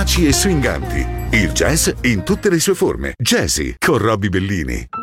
vivaci e swinganti. Il jazz in tutte le sue forme. Jazzy con Robbie Bellini.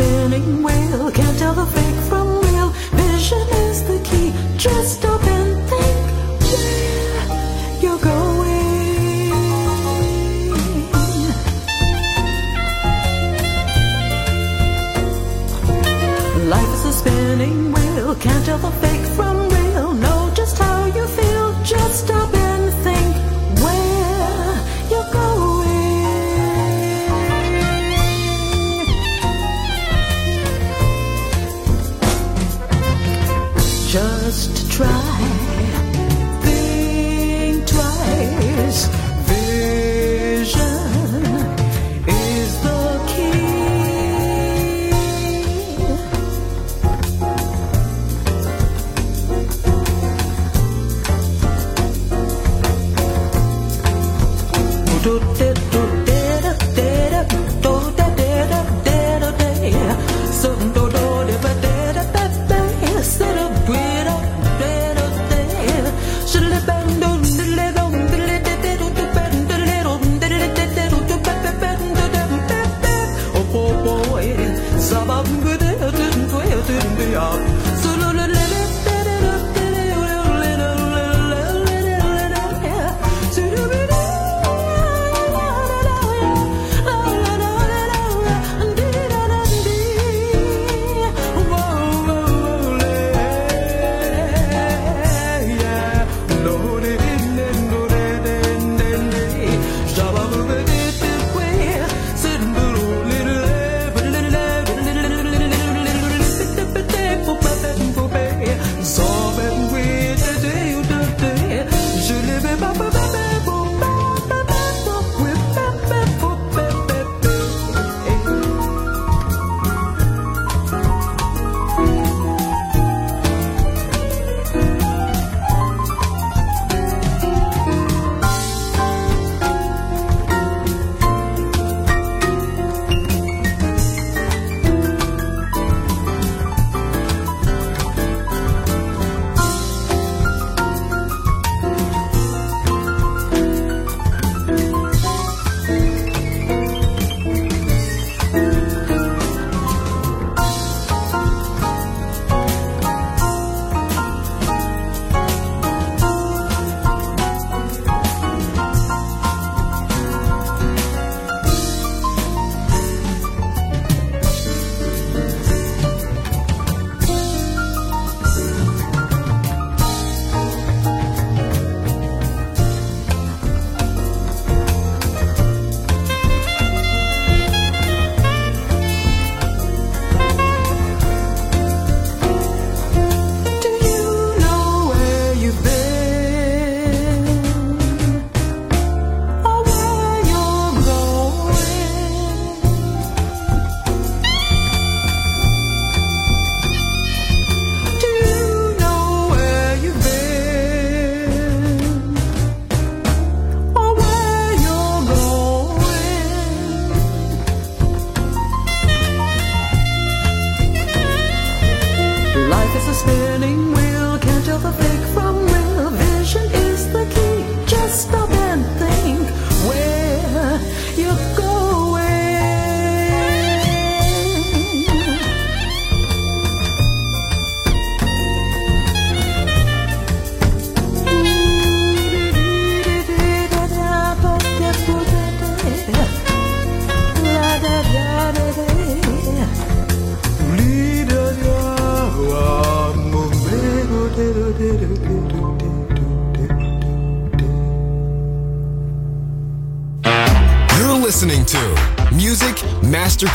spinning wheel. Can't tell the fake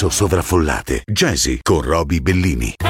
Spesso sovraffollate. Jazzy con Roby Bellini.